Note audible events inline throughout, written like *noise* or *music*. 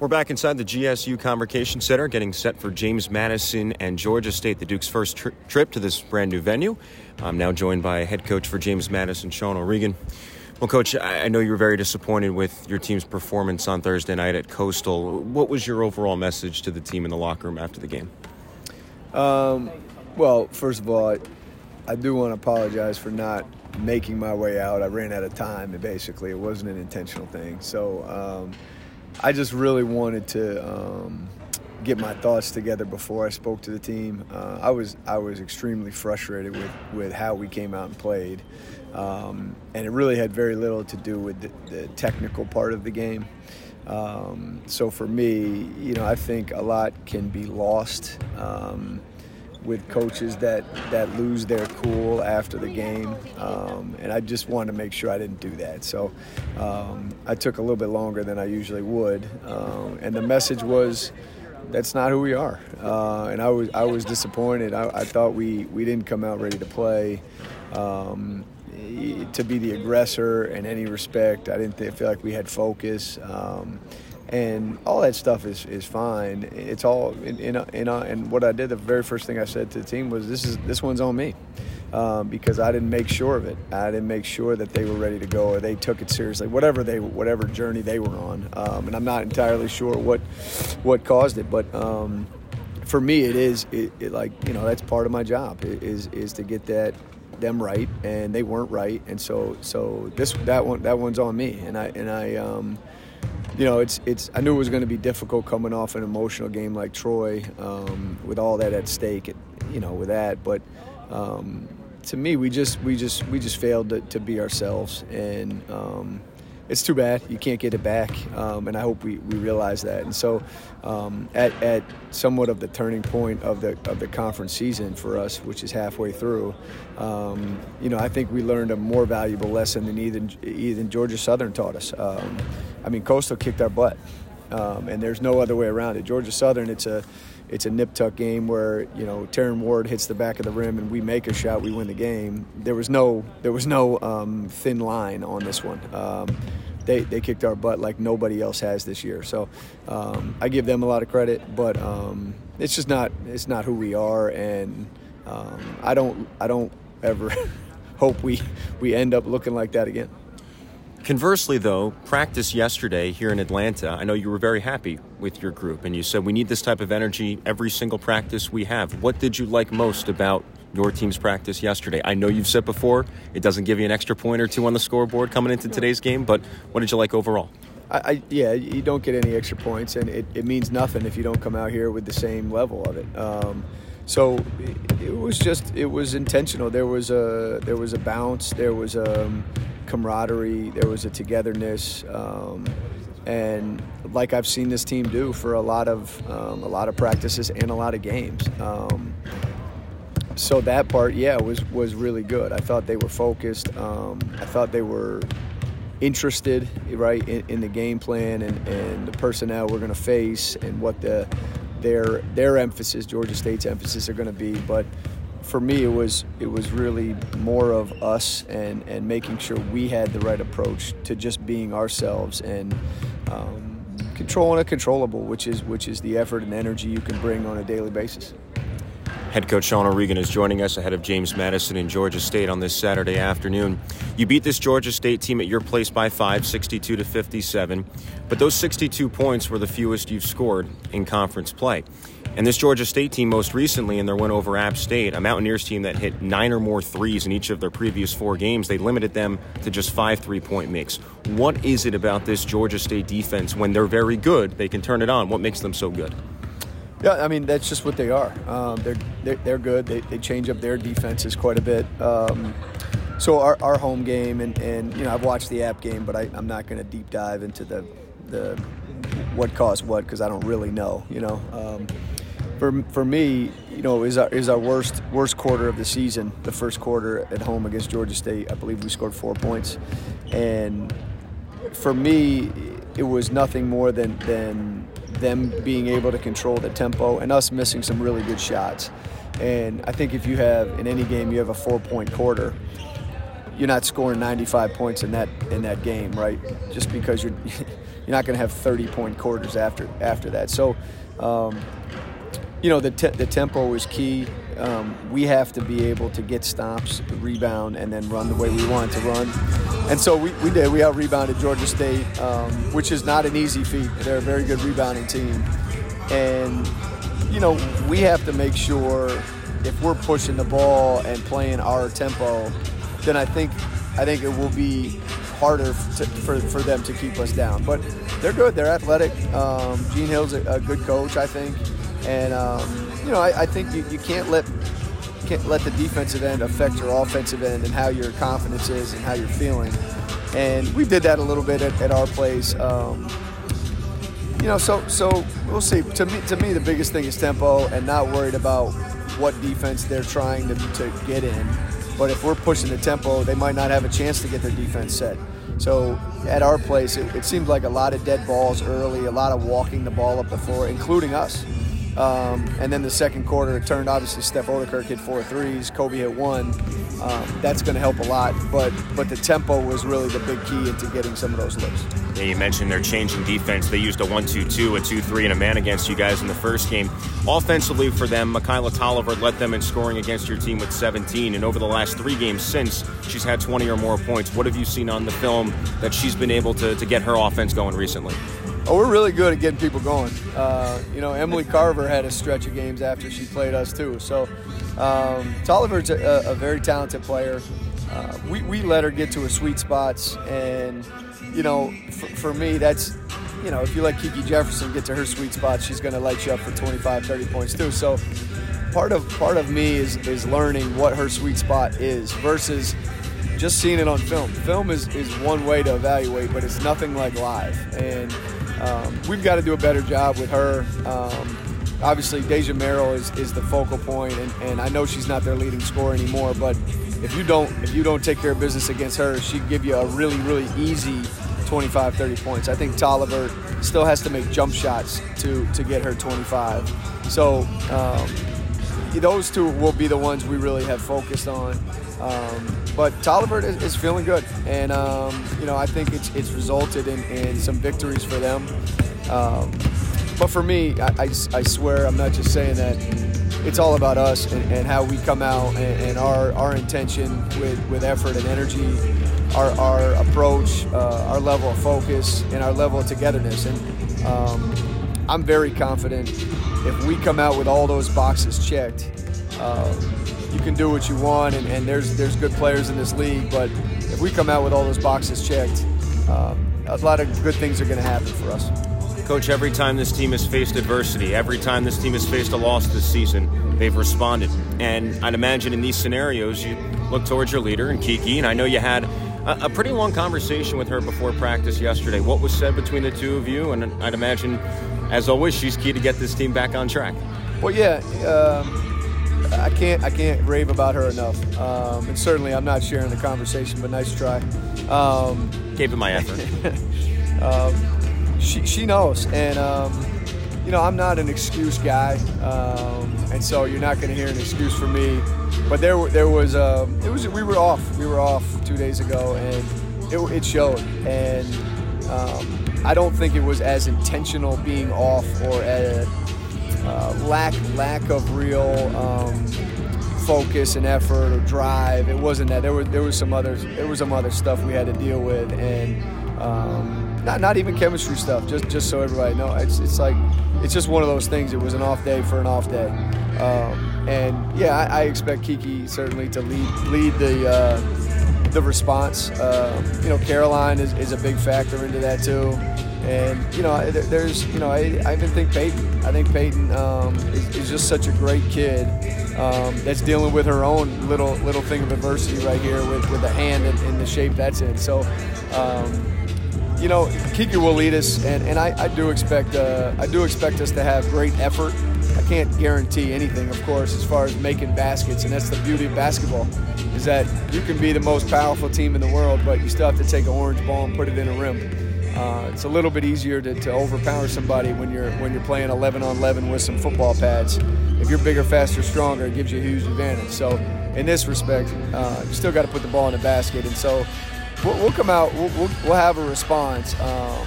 We're back inside the GSU Convocation Center, getting set for James Madison and Georgia State, the Duke's first tri- trip to this brand new venue. I'm now joined by head coach for James Madison, Sean O'Regan. Well, coach, I know you were very disappointed with your team's performance on Thursday night at Coastal. What was your overall message to the team in the locker room after the game? Um, well, first of all, I, I do want to apologize for not making my way out. I ran out of time, and basically. It wasn't an intentional thing. So, um, I just really wanted to um, get my thoughts together before I spoke to the team. Uh, I was I was extremely frustrated with, with how we came out and played, um, and it really had very little to do with the, the technical part of the game. Um, so for me, you know, I think a lot can be lost um, with coaches that, that lose their cool after the game. Um, and I just wanted to make sure I didn't do that. So um, I took a little bit longer than I usually would. Um, and the message was that's not who we are. Uh, and I was, I was disappointed. I, I, thought we, we didn't come out ready to play. Um, to be the aggressor in any respect, I didn't feel like we had focus um, and all that stuff is, is fine. It's all in, in, in and what I did the very first thing I said to the team was this is this one's on me um, because I didn't make sure of it. I didn't make sure that they were ready to go or they took it seriously, whatever they whatever journey they were on. Um, and I'm not entirely sure what what caused it, but. Um, for me, it is it, it, like you know that's part of my job is is to get that them right, and they weren't right, and so so this that one that one's on me, and I and I um, you know, it's it's. I knew it was going to be difficult coming off an emotional game like Troy, um, with all that at stake. You know, with that, but um, to me, we just we just we just failed to, to be ourselves, and um, it's too bad you can't get it back. Um, and I hope we, we realize that. And so, um, at, at somewhat of the turning point of the of the conference season for us, which is halfway through, um, you know, I think we learned a more valuable lesson than even even Georgia Southern taught us. I mean, Coastal kicked our butt, um, and there's no other way around it. Georgia Southern, it's a it's a nip tuck game where you know Taryn Ward hits the back of the rim and we make a shot, we win the game. There was no there was no um, thin line on this one. Um, they, they kicked our butt like nobody else has this year. So um, I give them a lot of credit, but um, it's just not it's not who we are, and um, I don't I don't ever *laughs* hope we we end up looking like that again. Conversely, though, practice yesterday here in Atlanta, I know you were very happy with your group, and you said we need this type of energy every single practice we have. What did you like most about your team's practice yesterday? I know you've said before it doesn't give you an extra point or two on the scoreboard coming into today's game, but what did you like overall? I, I, yeah, you don't get any extra points, and it, it, means nothing if you don't come out here with the same level of it. Um, so it, was just it was intentional. There was a there was a bounce. There was a um, camaraderie. There was a togetherness, um, and like I've seen this team do for a lot of um, a lot of practices and a lot of games. Um, so that part, yeah, was was really good. I thought they were focused. Um, I thought they were interested, right, in, in the game plan and, and the personnel we're going to face and what the their their emphasis, Georgia State's emphasis, are going to be. But for me, it was it was really more of us and and making sure we had the right approach to just being ourselves and. Um, controlling a controllable, which is which is the effort and energy you can bring on a daily basis. Head coach Sean O'Regan is joining us ahead of James Madison and Georgia State on this Saturday afternoon. You beat this Georgia State team at your place by five, 62 to 57, but those 62 points were the fewest you've scored in conference play. And this Georgia State team, most recently in their win over App State, a Mountaineers team that hit nine or more threes in each of their previous four games, they limited them to just five three point makes. What is it about this Georgia State defense when they're very good, they can turn it on? What makes them so good? Yeah, I mean that's just what they are. Um, they're, they're, they're good. They, they change up their defenses quite a bit. Um, so our, our home game and, and you know I've watched the app game, but I, I'm not going to deep dive into the the what caused what because I don't really know. You know, um, for for me, you know, is our is our worst worst quarter of the season. The first quarter at home against Georgia State, I believe we scored four points, and for me, it was nothing more than than them being able to control the tempo and us missing some really good shots. And I think if you have in any game you have a four point quarter, you're not scoring 95 points in that in that game, right? Just because you're *laughs* you're not going to have 30 point quarters after after that. So, um, you know, the te- the tempo is key. Um, we have to be able to get stops, rebound, and then run the way we want to run. And so we, we did. We out rebounded Georgia State, um, which is not an easy feat. They're a very good rebounding team. And, you know, we have to make sure if we're pushing the ball and playing our tempo, then I think I think it will be harder to, for, for them to keep us down. But they're good. They're athletic. Um, Gene Hill's a, a, good coach, I think. And, um, you know, I, I think you, you can't let can't let the defensive end affect your offensive end and how your confidence is and how you're feeling. And we did that a little bit at, at our place. Um, you know, so so we'll see. To me, to me, the biggest thing is tempo and not worried about what defense they're trying to, to get in. But if we're pushing the tempo, they might not have a chance to get their defense set. So at our place, it, it seemed like a lot of dead balls early, a lot of walking the ball up the floor, including us. Um, and then the second quarter, it turned obviously Steph Ouderkirk hit four threes, Kobe hit one. Um, that's going to help a lot. But but the tempo was really the big key into getting some of those looks. Yeah, you mentioned they're changing defense. They used a 1-2-2, a 2-3, and a man against you guys in the first game. Offensively for them, Makayla Tolliver led them in scoring against your team with 17. And over the last three games since, she's had 20 or more points. What have you seen on the film that she's been able to, to get her offense going recently? Oh, we're really good at getting people going. Uh, you know, Emily Carver had a stretch of games after she played us too. So um, Tolliver's a, a, very talented player. Uh, we, we let her get to her sweet spots, and you know, for, for me, that's you know, if you let Kiki Jefferson get to her sweet spot, she's going to light you up for 25, 30 points too. So part of part of me is is learning what her sweet spot is versus just seeing it on film. Film is, is one way to evaluate, but it's nothing like live. And um, we've got to do a better job with her. Um, obviously, Deja Merrill is, is the focal point, and, and I know she's not their leading scorer anymore. But if you don't if you don't take care of business against her, she'd give you a really really easy 25, 30 points. I think Tolliver still has to make jump shots to to get her 25. So um, those two will be the ones we really have focused on. Um, but Tolliver is, is, feeling good, and um, you know I think it's it's resulted in, in some victories for them. Um, but for me, I, I, I, swear I'm not just saying that. It's all about us and, and how we come out and, and, our, our intention with, with effort and energy, our, our approach, uh, our level of focus, and our level of togetherness. And um, I'm very confident if we come out with all those boxes checked. Uh, you can do what you want, and, and, there's there's good players in this league. But if we come out with all those boxes checked, um, a lot of good things are going to happen for us. Coach, every time this team has faced adversity, every time this team has faced a loss this season, they've responded. And I'd imagine in these scenarios, you look towards your leader and Kiki, and I know you had a, a pretty long conversation with her before practice yesterday. What was said between the two of you? And I'd imagine, as always, she's key to get this team back on track. Well, yeah. Um, I can't I can't rave about her enough. Um, and certainly I'm not sharing the conversation, but nice try. Um, Gave it my effort. *laughs* um, she she knows, and um, you know I'm not an excuse guy, um, and so you're not going to hear an excuse from me. But there there was um, it was we were off we were off two days ago, and it, it showed. And um, I don't think it was as intentional being off or at uh, lack lack of real um, focus and effort or drive. It wasn't that. There was there was some other there was some other stuff we had to deal with, and um, not not even chemistry stuff. Just just so everybody know, it's it's like it's just one of those things. It was an off day for an off day, um, and yeah, I, I, expect Kiki certainly to lead lead the. Uh, the response, uh, you know, Caroline is, is a big factor into that too. And you know, there's you know, I, I even think Peyton. I think Peyton um, is, is, just such a great kid um, that's dealing with her own little little thing of adversity right here with, with the hand and, and the shape that's in. So, um, you know, Kiki will lead us, and, and I, I do expect uh, I do expect us to have great effort. I can't guarantee anything, of course, as far as making baskets, and that's the beauty of basketball, is that you can be the most powerful team in the world, but you still have to take an orange ball and put it in a rim. Uh, it's a little bit easier to, to overpower somebody when you're when you're playing 11 on 11 with some football pads. If you're bigger, faster, stronger, it gives you a huge advantage. So in this respect, uh, you still got to put the ball in the basket. And so we'll, we'll come out, we'll, we'll, we'll, have a response. Um,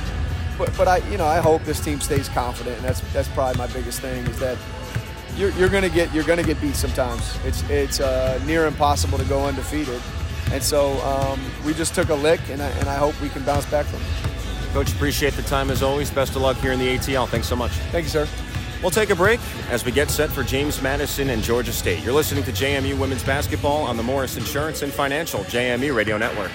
but, but I, you know, I hope this team stays confident, and that's that's probably my biggest thing is that you're, you're gonna get you're gonna get beat sometimes. It's it's uh, near impossible to go undefeated, and so um, we just took a lick, and I, and I hope we can bounce back from it. Coach, appreciate the time as always. Best of luck here in the ATL. Thanks so much. Thank you, sir. We'll take a break as we get set for James Madison and Georgia State. You're listening to JMU Women's Basketball on the Morris Insurance and Financial JMU Radio Network.